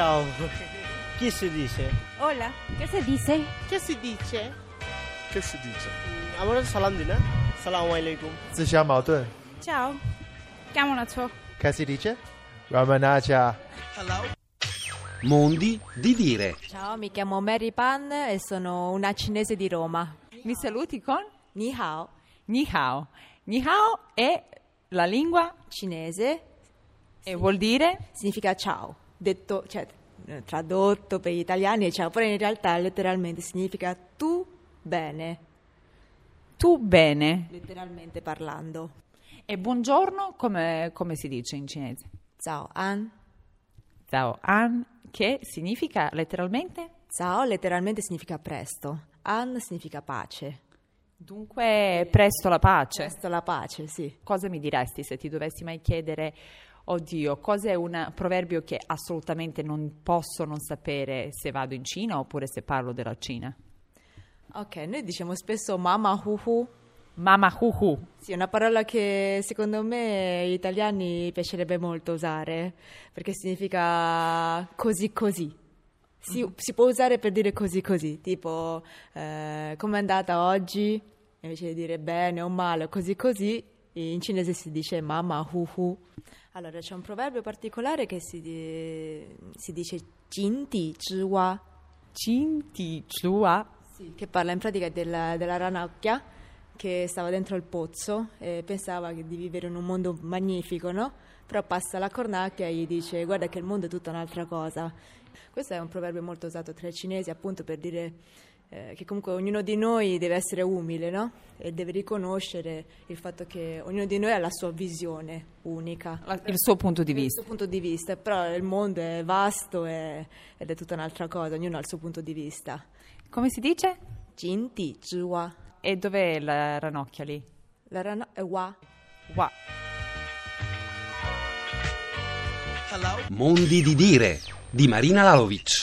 Ciao. Chi si dice? Hola. Che si dice? Che si dice? Che si dice? আমরা সালাম দিই না সালাম আলাইকুম জিশা মাউতন চাও la আছো Che si dice? Ramanacha. Hello. Mondi di dire. Ciao, mi chiamo Mary Pan e sono una cinese di Roma. Mi saluti con Ni hao. Ni hao. Ni hao è la lingua cinese e sì. vuol dire significa ciao, detto, cioè tradotto per gli italiani è ciao, però in realtà letteralmente significa tu bene, tu bene. letteralmente parlando. E buongiorno come, come si dice in cinese? Ciao an, Zao an, che significa letteralmente? ciao letteralmente significa presto, an significa pace, Dunque, presto la pace. presto la pace, sì. Cosa mi diresti se ti dovessi mai chiedere, oddio, cos'è un proverbio che assolutamente non posso non sapere se vado in Cina oppure se parlo della Cina? Ok, noi diciamo spesso mama hu hu, Mama hu hu. Sì, è una parola che secondo me agli italiani piacerebbe molto usare, perché significa così così. Si, si può usare per dire così così, tipo eh, come è andata oggi, invece di dire bene o male così così, in cinese si dice mama hu hu. Allora c'è un proverbio particolare che si, di- si dice jin di zhi wa, Cinti chua. sì, che parla in pratica della, della ranocchia che stava dentro il pozzo e pensava che di vivere in un mondo magnifico, no? Però passa la cornacchia e gli dice guarda che il mondo è tutta un'altra cosa. Questo è un proverbio molto usato tra i cinesi appunto per dire eh, che comunque ognuno di noi deve essere umile, no? E deve riconoscere il fatto che ognuno di noi ha la sua visione unica. Il suo punto di Il vista. suo punto di vista, però il mondo è vasto e- ed è tutta un'altra cosa, ognuno ha il suo punto di vista. Come si dice? Jin di zhi wa. E dov'è la ranocchia lì? La rana è wa. Wa. Mondi di dire. Di Marina Lalovic.